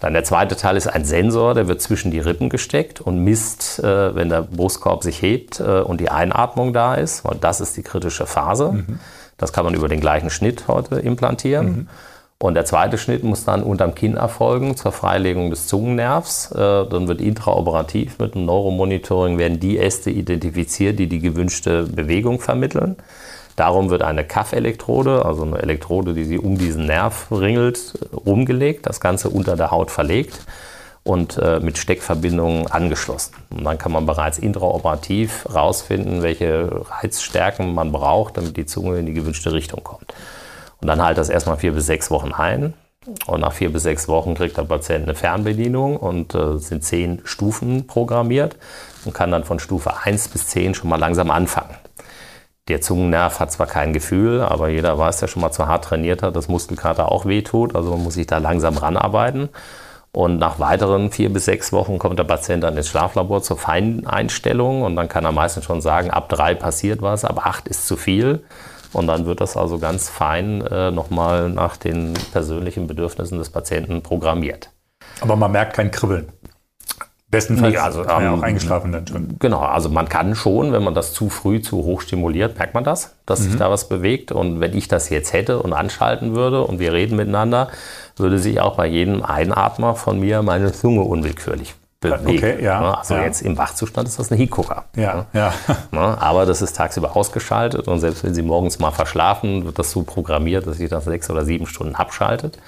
Dann der zweite Teil ist ein Sensor, der wird zwischen die Rippen gesteckt und misst, äh, wenn der Brustkorb sich hebt äh, und die Einatmung da ist. Und das ist die kritische Phase. Mhm. Das kann man über den gleichen Schnitt heute implantieren. Mhm. Und der zweite Schnitt muss dann unterm Kinn erfolgen zur Freilegung des Zungennervs. Äh, dann wird intraoperativ mit dem Neuromonitoring werden die Äste identifiziert, die die gewünschte Bewegung vermitteln. Darum wird eine Kaffelektrode, also eine Elektrode, die sie um diesen Nerv ringelt, rumgelegt, das Ganze unter der Haut verlegt und äh, mit Steckverbindungen angeschlossen. Und dann kann man bereits intraoperativ herausfinden, welche Reizstärken man braucht, damit die Zunge in die gewünschte Richtung kommt. Und dann halt das erstmal vier bis sechs Wochen ein. Und nach vier bis sechs Wochen kriegt der Patient eine Fernbedienung und äh, sind zehn Stufen programmiert und kann dann von Stufe 1 bis 10 schon mal langsam anfangen. Der Zungennerv hat zwar kein Gefühl, aber jeder weiß, der schon mal zu hart trainiert hat, dass Muskelkater auch wehtut. Also man muss sich da langsam ranarbeiten. Und nach weiteren vier bis sechs Wochen kommt der Patient dann ins Schlaflabor zur Feineinstellung und dann kann er meistens schon sagen, ab drei passiert was, ab acht ist zu viel. Und dann wird das also ganz fein äh, nochmal nach den persönlichen Bedürfnissen des Patienten programmiert. Aber man merkt kein Kribbeln. Bestenfalls nee, also, ähm, ja auch eingeschlafen dann schon. Genau, also man kann schon, wenn man das zu früh zu hoch stimuliert, merkt man das, dass mhm. sich da was bewegt. Und wenn ich das jetzt hätte und anschalten würde und wir reden miteinander, würde sich auch bei jedem Einatmer von mir meine Zunge unwillkürlich bewegen. Okay, ja, also ja. jetzt im Wachzustand ist das ein Higucker. Ja, ja. [laughs] Aber das ist tagsüber ausgeschaltet und selbst wenn Sie morgens mal verschlafen, wird das so programmiert, dass sich das sechs oder sieben Stunden abschaltet.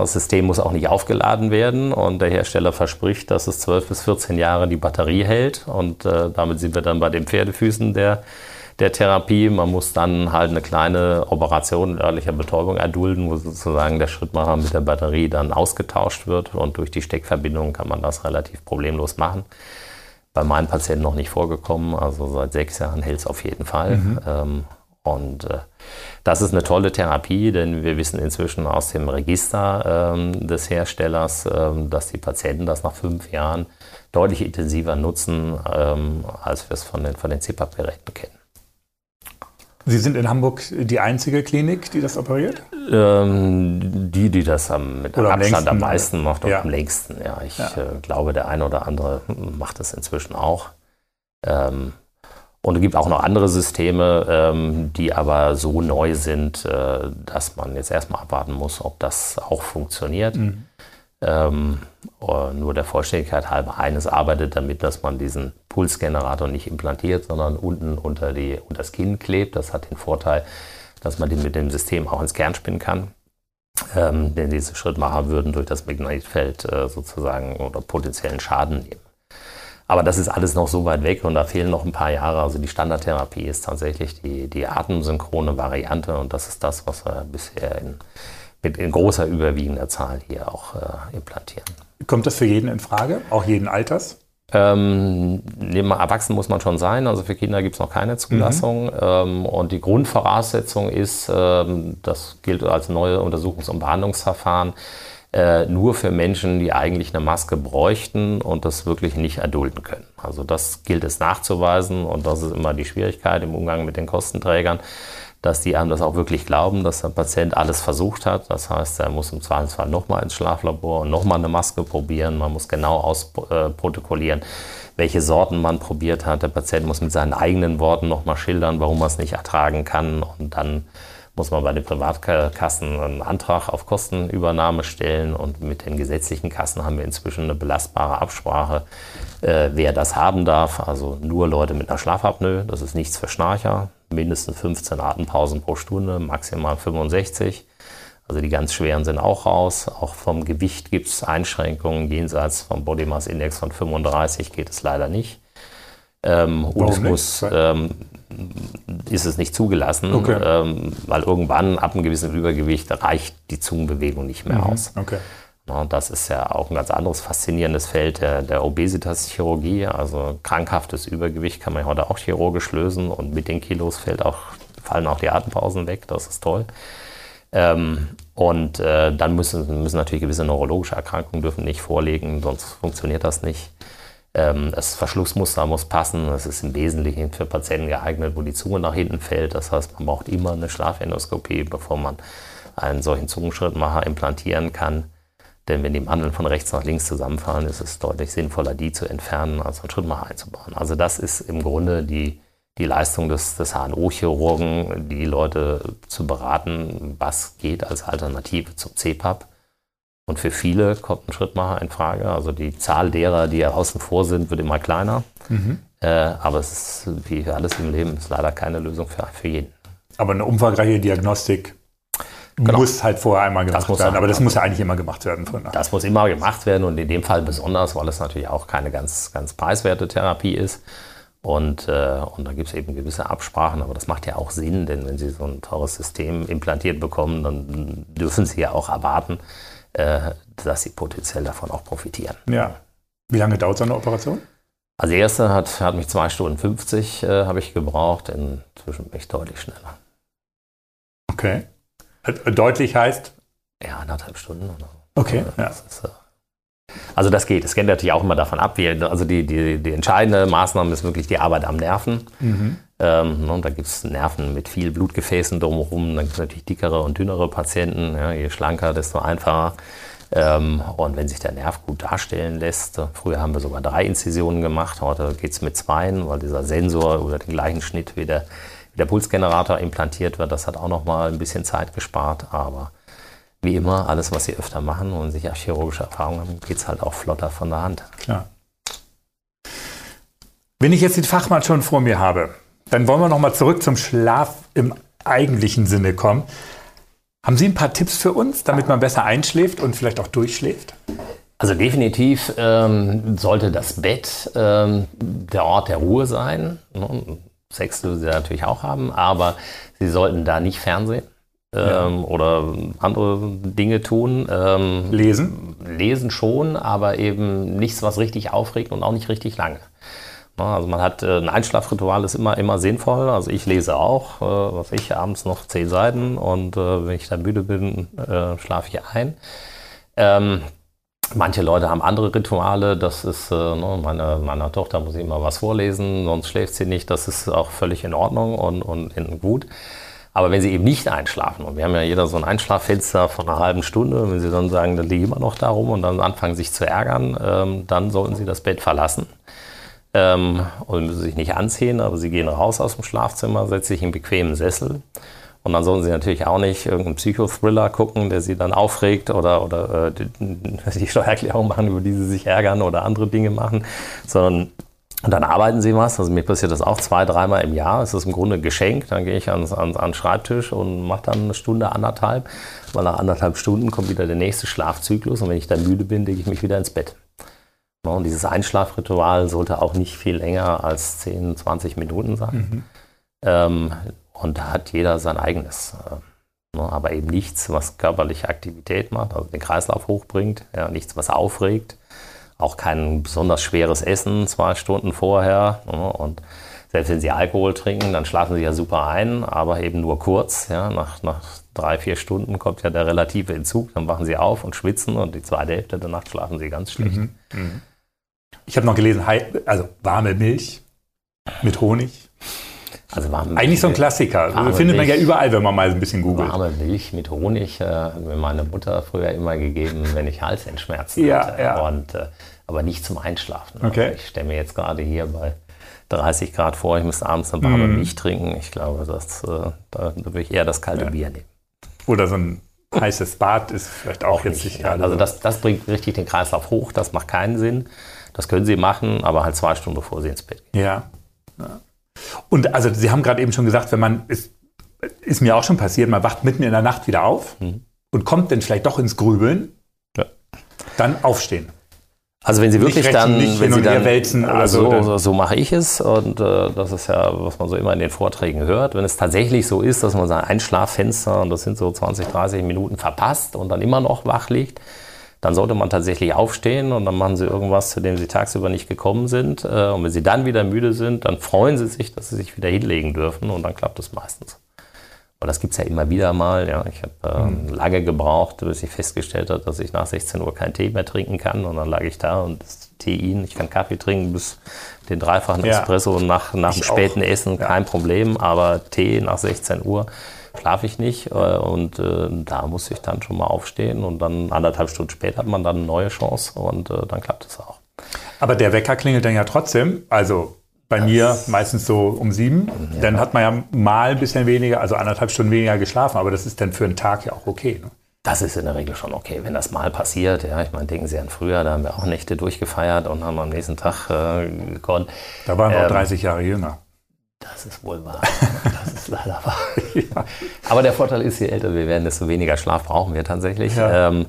Das System muss auch nicht aufgeladen werden und der Hersteller verspricht, dass es 12 bis 14 Jahre die Batterie hält und äh, damit sind wir dann bei den Pferdefüßen der, der Therapie. Man muss dann halt eine kleine Operation in örtlicher Betäubung erdulden, wo sozusagen der Schrittmacher mit der Batterie dann ausgetauscht wird und durch die Steckverbindung kann man das relativ problemlos machen. Bei meinen Patienten noch nicht vorgekommen, also seit sechs Jahren hält es auf jeden Fall. Mhm. Ähm, und äh, das ist eine tolle Therapie, denn wir wissen inzwischen aus dem Register ähm, des Herstellers, ähm, dass die Patienten das nach fünf Jahren deutlich intensiver nutzen, ähm, als wir es von den, von den CPAP-Geräten kennen. Sie sind in Hamburg die einzige Klinik, die das operiert? Ähm, die, die das am, mit oder Abstand am, am meisten macht und ja. am längsten. Ja, ich ja. Äh, glaube, der eine oder andere macht das inzwischen auch. Ähm, und es gibt auch noch andere Systeme, ähm, die aber so neu sind, äh, dass man jetzt erstmal abwarten muss, ob das auch funktioniert. Mhm. Ähm, nur der Vollständigkeit halber eines arbeitet damit, dass man diesen Pulsgenerator nicht implantiert, sondern unten unter, die, unter das Kinn klebt. Das hat den Vorteil, dass man den mit dem System auch ins Kern spinnen kann. Ähm, denn diese Schrittmacher würden durch das Magnetfeld äh, sozusagen oder potenziellen Schaden nehmen. Aber das ist alles noch so weit weg und da fehlen noch ein paar Jahre. Also die Standardtherapie ist tatsächlich die, die atemsynchrone Variante und das ist das, was wir bisher in, mit in großer überwiegender Zahl hier auch äh, implantieren. Kommt das für jeden in Frage, auch jeden Alters? Ähm, neben Erwachsenen muss man schon sein, also für Kinder gibt es noch keine Zulassung. Mhm. Ähm, und die Grundvoraussetzung ist, ähm, das gilt als neue Untersuchungs- und Behandlungsverfahren, äh, nur für Menschen, die eigentlich eine Maske bräuchten und das wirklich nicht erdulden können. Also das gilt es nachzuweisen und das ist immer die Schwierigkeit im Umgang mit den Kostenträgern, dass die einem das auch wirklich glauben, dass der Patient alles versucht hat. Das heißt, er muss im Zweifelsfall nochmal ins Schlaflabor und nochmal eine Maske probieren. Man muss genau ausprotokollieren, welche Sorten man probiert hat. Der Patient muss mit seinen eigenen Worten nochmal schildern, warum er es nicht ertragen kann und dann muss man bei den Privatkassen einen Antrag auf Kostenübernahme stellen und mit den gesetzlichen Kassen haben wir inzwischen eine belastbare Absprache, äh, wer das haben darf. Also nur Leute mit einer Schlafapnoe, das ist nichts für Schnarcher, mindestens 15 Atempausen pro Stunde, maximal 65. Also die ganz schweren sind auch raus. Auch vom Gewicht gibt es Einschränkungen. Jenseits vom Body Mass Index von 35 geht es leider nicht. Ähm, und es muss, ähm, ist es nicht zugelassen, okay. ähm, weil irgendwann ab einem gewissen Übergewicht reicht die Zungenbewegung nicht mehr mhm. aus. Okay. Ja, das ist ja auch ein ganz anderes faszinierendes Feld der, der Obesitas-Chirurgie. Also krankhaftes Übergewicht kann man heute auch chirurgisch lösen und mit den Kilos fällt auch, fallen auch die Atempausen weg. Das ist toll. Ähm, und äh, dann müssen, müssen natürlich gewisse neurologische Erkrankungen dürfen nicht vorliegen, sonst funktioniert das nicht. Ähm, das Verschlussmuster muss passen. Das ist im Wesentlichen für Patienten geeignet, wo die Zunge nach hinten fällt. Das heißt, man braucht immer eine Schlafendoskopie, bevor man einen solchen Zungenschrittmacher implantieren kann. Denn wenn die Mandeln von rechts nach links zusammenfallen, ist es deutlich sinnvoller, die zu entfernen, als einen Schrittmacher einzubauen. Also das ist im Grunde die, die Leistung des, des HNO-Chirurgen, die Leute zu beraten, was geht als Alternative zum CPAP. Und für viele kommt ein Schrittmacher in Frage. Also die Zahl derer, die außen vor sind, wird immer kleiner. Mhm. Äh, aber es ist, wie alles im Leben, ist leider keine Lösung für, für jeden. Aber eine umfangreiche Diagnostik genau. muss halt vorher einmal gemacht werden. Aber das muss ja eigentlich immer gemacht werden. Das muss immer gemacht werden und in dem Fall besonders, weil es natürlich auch keine ganz, ganz preiswerte Therapie ist. Und, äh, und da gibt es eben gewisse Absprachen, aber das macht ja auch Sinn, denn wenn Sie so ein teures System implantiert bekommen, dann dürfen Sie ja auch erwarten, dass Sie potenziell davon auch profitieren. Ja. Wie lange dauert so eine Operation? Also die erste hat, hat mich zwei Stunden 50 äh, habe ich gebraucht, inzwischen echt deutlich schneller. Okay. Äh, deutlich heißt? Ja, anderthalb Stunden oder so. Okay. Ja. Das ist, äh, also das geht. Es geht natürlich auch immer davon ab. Wie, also die, die, die entscheidende Maßnahme ist wirklich die Arbeit am Nerven. Mhm. Ähm, ne, da gibt es Nerven mit viel Blutgefäßen drumherum. Dann gibt es natürlich dickere und dünnere Patienten. Ja, je schlanker, desto einfacher. Ähm, und wenn sich der Nerv gut darstellen lässt, früher haben wir sogar drei Inzisionen gemacht, heute geht es mit zweien, weil dieser Sensor über den gleichen Schnitt wie der, wie der Pulsgenerator implantiert wird. Das hat auch nochmal ein bisschen Zeit gespart, aber wie immer, alles, was sie öfter machen und sicher chirurgische Erfahrungen haben, geht es halt auch flotter von der Hand. Klar. Wenn ich jetzt den Fachmann schon vor mir habe, dann wollen wir nochmal zurück zum Schlaf im eigentlichen Sinne kommen. Haben Sie ein paar Tipps für uns, damit man besser einschläft und vielleicht auch durchschläft? Also definitiv ähm, sollte das Bett ähm, der Ort der Ruhe sein. Sex dürfen Sie natürlich auch haben, aber Sie sollten da nicht Fernsehen ähm, ja. oder andere Dinge tun. Ähm, lesen? Lesen schon, aber eben nichts, was richtig aufregt und auch nicht richtig lange. Also man hat äh, ein Einschlafritual ist immer immer sinnvoll. Also ich lese auch, äh, was ich abends noch zehn Seiten und äh, wenn ich dann müde bin, äh, schlafe ich ein. Ähm, manche Leute haben andere Rituale. Das ist äh, ne, meine meiner Tochter muss ich immer was vorlesen, sonst schläft sie nicht. Das ist auch völlig in Ordnung und und gut. Aber wenn Sie eben nicht einschlafen, und wir haben ja jeder so ein Einschlaffenster von einer halben Stunde, wenn Sie dann sagen, dann liege ich immer noch darum und dann anfangen sich zu ärgern, ähm, dann sollten Sie das Bett verlassen. Ähm, und müssen sich nicht anziehen, aber Sie gehen raus aus dem Schlafzimmer, setzen sich in einen bequemen Sessel. Und dann sollen Sie natürlich auch nicht irgendeinen Psychothriller gucken, der Sie dann aufregt oder, oder äh, die, die Steuererklärung machen, über die Sie sich ärgern oder andere Dinge machen, sondern und dann arbeiten sie was. Also mir passiert das auch zwei, dreimal im Jahr. Es ist im Grunde ein Geschenk. Dann gehe ich ans, ans, ans Schreibtisch und mache dann eine Stunde, anderthalb. Weil nach anderthalb Stunden kommt wieder der nächste Schlafzyklus. Und wenn ich dann müde bin, lege ich mich wieder ins Bett. Und dieses Einschlafritual sollte auch nicht viel länger als 10, 20 Minuten sein. Mhm. Ähm, und da hat jeder sein eigenes. Äh, ne, aber eben nichts, was körperliche Aktivität macht, also den Kreislauf hochbringt. Ja, nichts, was aufregt auch kein besonders schweres Essen zwei Stunden vorher. Ne? Und selbst wenn Sie Alkohol trinken, dann schlafen Sie ja super ein, aber eben nur kurz. Ja? Nach, nach drei, vier Stunden kommt ja der relative Entzug. Dann wachen Sie auf und schwitzen und die zweite Hälfte der Nacht schlafen Sie ganz schlecht. Mhm. Mhm. Ich habe noch gelesen, also warme Milch mit Honig. Also warme Eigentlich so ein Klassiker. Warme findet man ja überall, wenn man mal ein bisschen googelt. Warme Milch mit Honig äh, hat mir meine Mutter früher immer gegeben, wenn ich Halsentschmerzen ja, hatte. Ja. Und, äh, aber nicht zum Einschlafen. Okay. Also ich stelle mir jetzt gerade hier bei 30 Grad vor, ich müsste abends eine warme mm. Milch trinken. Ich glaube, das, äh, da, da würde ich eher das kalte ja. Bier nehmen. Oder so ein heißes Bad ist vielleicht auch, auch jetzt nicht. Ja, also das, das bringt richtig den Kreislauf hoch, das macht keinen Sinn. Das können Sie machen, aber halt zwei Stunden bevor Sie ins Bett gehen. Ja. ja. Und also Sie haben gerade eben schon gesagt, wenn man, ist, ist mir auch schon passiert, man wacht mitten in der Nacht wieder auf mhm. und kommt dann vielleicht doch ins Grübeln, ja. dann aufstehen. Also wenn Sie wirklich dann, wenn Sie dann, wälzen also so, so, so, mache ich es und äh, das ist ja, was man so immer in den Vorträgen hört. Wenn es tatsächlich so ist, dass man sein Einschlaffenster und das sind so 20, 30 Minuten verpasst und dann immer noch wach liegt, dann sollte man tatsächlich aufstehen und dann machen sie irgendwas, zu dem sie tagsüber nicht gekommen sind. Äh, und wenn sie dann wieder müde sind, dann freuen sie sich, dass sie sich wieder hinlegen dürfen und dann klappt es meistens. Aber das gibt es ja immer wieder mal. Ja. Ich habe ähm, mhm. lange gebraucht, bis ich festgestellt habe, dass ich nach 16 Uhr keinen Tee mehr trinken kann. Und dann lag ich da und Tein, ich kann Kaffee trinken bis den dreifachen ja. Espresso nach, nach dem späten auch. Essen, kein ja. Problem. Aber Tee nach 16 Uhr schlafe ich nicht. Äh, und äh, da muss ich dann schon mal aufstehen und dann anderthalb Stunden später hat man dann eine neue Chance und äh, dann klappt es auch. Aber der Wecker klingelt dann ja trotzdem. Also Bei mir meistens so um sieben. Ja. Dann hat man ja mal ein bisschen weniger, also anderthalb Stunden weniger geschlafen, aber das ist dann für einen Tag ja auch okay. Ne? Das ist in der Regel schon okay, wenn das mal passiert. Ja, ich meine, denken Sie an früher, da haben wir auch Nächte durchgefeiert und haben am nächsten Tag äh, gekonnt. Da waren wir ähm, auch 30 Jahre jünger. Das ist wohl wahr. Das ist leider wahr. [laughs] ja. Aber der Vorteil ist, je älter wir werden, desto weniger Schlaf brauchen wir tatsächlich. Ja. Ähm,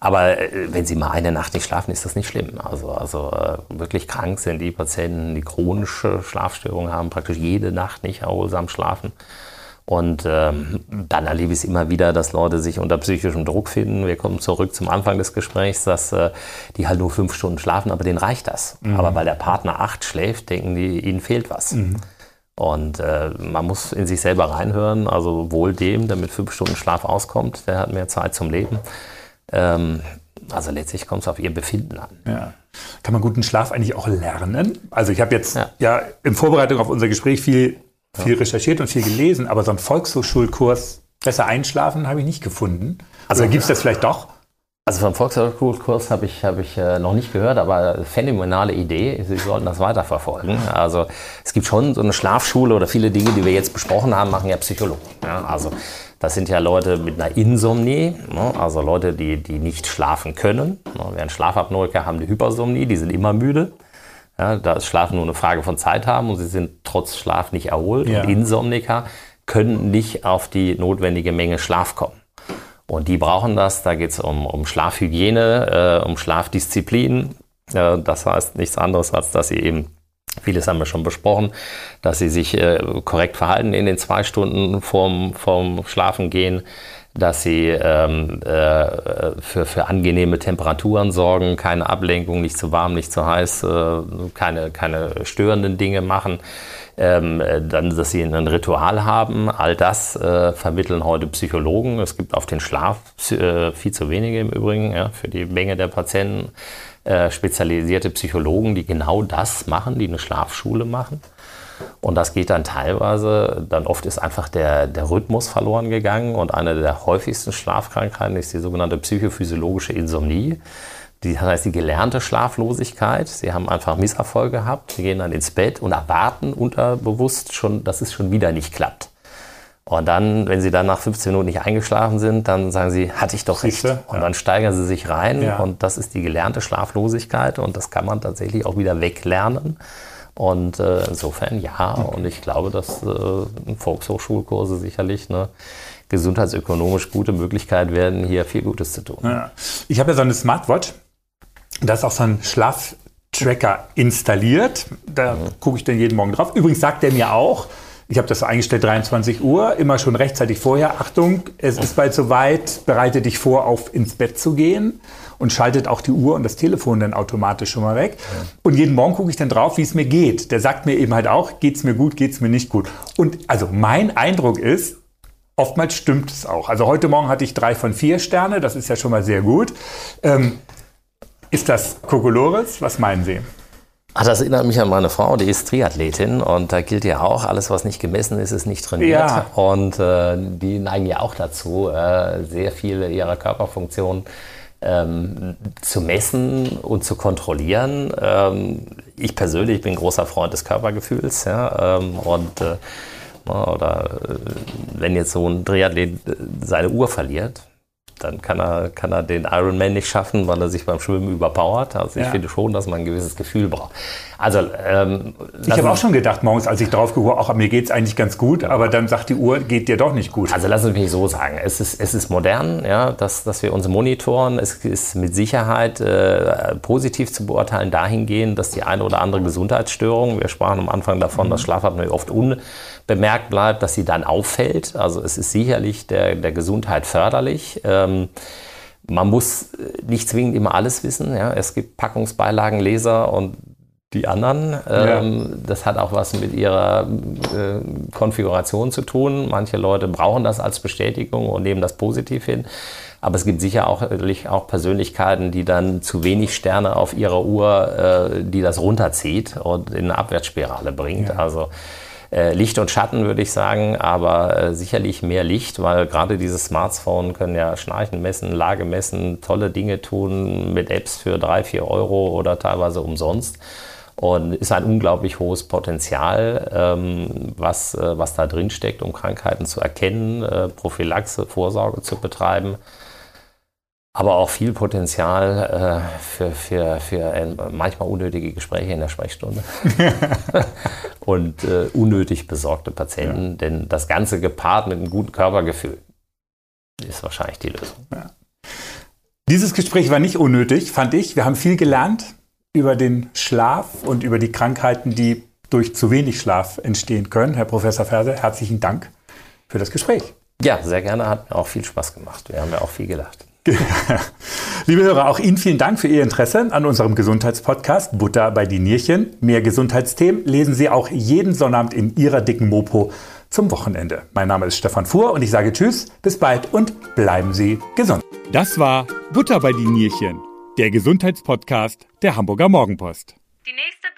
aber äh, wenn Sie mal eine Nacht nicht schlafen, ist das nicht schlimm. Also, also äh, wirklich krank sind die Patienten, die chronische Schlafstörungen haben, praktisch jede Nacht nicht erholsam schlafen. Und ähm, dann erlebe ich es immer wieder, dass Leute sich unter psychischem Druck finden. Wir kommen zurück zum Anfang des Gesprächs, dass äh, die halt nur fünf Stunden schlafen, aber denen reicht das. Mhm. Aber weil der Partner acht schläft, denken die, ihnen fehlt was. Mhm. Und äh, man muss in sich selber reinhören, also wohl dem, der mit fünf Stunden Schlaf auskommt, der hat mehr Zeit zum Leben. Ähm, also letztlich kommt es auf ihr Befinden an. Ja. Kann man guten Schlaf eigentlich auch lernen? Also ich habe jetzt ja. ja. in Vorbereitung auf unser Gespräch viel, viel ja. recherchiert und viel gelesen, aber so einen Volkshochschulkurs besser einschlafen habe ich nicht gefunden. Also gibt es das vielleicht doch? Also vom Volkshochschulkurs habe ich, hab ich äh, noch nicht gehört, aber phänomenale Idee. Sie sollten das weiterverfolgen. Also es gibt schon so eine Schlafschule oder viele Dinge, die wir jetzt besprochen haben, machen ja Psychologen. Ja, also das sind ja Leute mit einer Insomnie, ne? also Leute, die, die nicht schlafen können. Ne? Während Schlafapnoiker haben die Hypersomnie, die sind immer müde. Ja, da ist Schlafen nur eine Frage von Zeit haben und sie sind trotz Schlaf nicht erholt. Ja. Und Insomniker können nicht auf die notwendige Menge Schlaf kommen. Und die brauchen das. Da geht es um, um Schlafhygiene, äh, um Schlafdisziplin. Äh, das heißt nichts anderes, als dass sie eben Vieles haben wir schon besprochen, dass sie sich äh, korrekt verhalten in den zwei Stunden vorm, vorm Schlafen gehen, dass sie ähm, äh, für, für angenehme Temperaturen sorgen, keine Ablenkung, nicht zu warm, nicht zu heiß, äh, keine, keine störenden Dinge machen. Ähm, dann, dass sie ein Ritual haben. All das äh, vermitteln heute Psychologen. Es gibt auf den Schlaf äh, viel zu wenige im Übrigen ja, für die Menge der Patienten. Äh, spezialisierte Psychologen, die genau das machen, die eine Schlafschule machen. Und das geht dann teilweise, dann oft ist einfach der, der Rhythmus verloren gegangen und eine der häufigsten Schlafkrankheiten ist die sogenannte psychophysiologische Insomnie. Die heißt die gelernte Schlaflosigkeit. Sie haben einfach Misserfolg gehabt, sie gehen dann ins Bett und erwarten unterbewusst schon, dass es schon wieder nicht klappt. Und dann, wenn sie dann nach 15 Minuten nicht eingeschlafen sind, dann sagen sie, hatte ich doch recht. Und ja. dann steigern sie sich rein ja. und das ist die gelernte Schlaflosigkeit und das kann man tatsächlich auch wieder weglernen. Und äh, insofern ja, okay. und ich glaube, dass äh, Volkshochschulkurse sicherlich eine gesundheitsökonomisch gute Möglichkeit werden, hier viel Gutes zu tun. Ja. Ich habe ja so eine Smartwatch, da ist auch so ein Schlaftracker installiert. Da mhm. gucke ich dann jeden Morgen drauf. Übrigens sagt er mir auch, ich habe das eingestellt 23 Uhr, immer schon rechtzeitig vorher. Achtung, es ist bald soweit, bereite dich vor, auf ins Bett zu gehen und schaltet auch die Uhr und das Telefon dann automatisch schon mal weg. Und jeden Morgen gucke ich dann drauf, wie es mir geht. Der sagt mir eben halt auch, geht es mir gut, geht es mir nicht gut. Und also mein Eindruck ist, oftmals stimmt es auch. Also heute Morgen hatte ich drei von vier Sterne, das ist ja schon mal sehr gut. Ähm, ist das Kokolores? Was meinen Sie? Ach, das erinnert mich an meine Frau, die ist Triathletin und da gilt ja auch, alles was nicht gemessen ist, ist nicht trainiert. Ja. Und äh, die neigen ja auch dazu, äh, sehr viele ihrer Körperfunktionen ähm, zu messen und zu kontrollieren. Ähm, ich persönlich bin großer Freund des Körpergefühls ja, ähm, und äh, oder äh, wenn jetzt so ein Triathlet äh, seine Uhr verliert, dann kann er, kann er den Ironman nicht schaffen, weil er sich beim Schwimmen überpowert. Also ich ja. finde schon, dass man ein gewisses Gefühl braucht. Also ähm, ich habe auch schon gedacht morgens, als ich drauf geguckt, auch mir geht es eigentlich ganz gut, aber dann sagt die Uhr, geht dir doch nicht gut. Also lassen Sie mich so sagen, es ist, es ist modern, ja, dass, dass wir uns monitoren. Es ist mit Sicherheit äh, positiv zu beurteilen dahingehend, dass die eine oder andere Gesundheitsstörung, wir sprachen am Anfang davon, mhm. dass Schlafapnoe oft unbemerkt bleibt, dass sie dann auffällt. Also es ist sicherlich der, der Gesundheit förderlich. Ähm, man muss nicht zwingend immer alles wissen. Ja. Es gibt Packungsbeilagenleser und die anderen. Ähm, ja. Das hat auch was mit ihrer äh, Konfiguration zu tun. Manche Leute brauchen das als Bestätigung und nehmen das positiv hin. Aber es gibt sicher auch, auch Persönlichkeiten, die dann zu wenig Sterne auf ihrer Uhr, äh, die das runterzieht und in eine Abwärtsspirale bringt. Ja. Also äh, Licht und Schatten würde ich sagen, aber äh, sicherlich mehr Licht, weil gerade diese Smartphones können ja Schnarchen messen, Lage messen, tolle Dinge tun mit Apps für drei, vier Euro oder teilweise umsonst. und ist ein unglaublich hohes Potenzial, ähm, was, äh, was da drin steckt, um Krankheiten zu erkennen, äh, Prophylaxe, Vorsorge zu betreiben. Aber auch viel Potenzial äh, für, für, für äh, manchmal unnötige Gespräche in der Sprechstunde [laughs] und äh, unnötig besorgte Patienten, ja. denn das Ganze gepaart mit einem guten Körpergefühl ist wahrscheinlich die Lösung. Ja. Dieses Gespräch war nicht unnötig, fand ich. Wir haben viel gelernt über den Schlaf und über die Krankheiten, die durch zu wenig Schlaf entstehen können. Herr Professor Ferse, herzlichen Dank für das Gespräch. Ja, sehr gerne. Hat mir auch viel Spaß gemacht. Wir haben ja auch viel gelacht. [laughs] Liebe Hörer, auch Ihnen vielen Dank für Ihr Interesse an unserem Gesundheitspodcast Butter bei die Nierchen. Mehr Gesundheitsthemen lesen Sie auch jeden Sonnabend in Ihrer dicken Mopo zum Wochenende. Mein Name ist Stefan Fuhr und ich sage Tschüss, bis bald und bleiben Sie gesund. Das war Butter bei die Nierchen der Gesundheitspodcast der Hamburger Morgenpost. Die nächste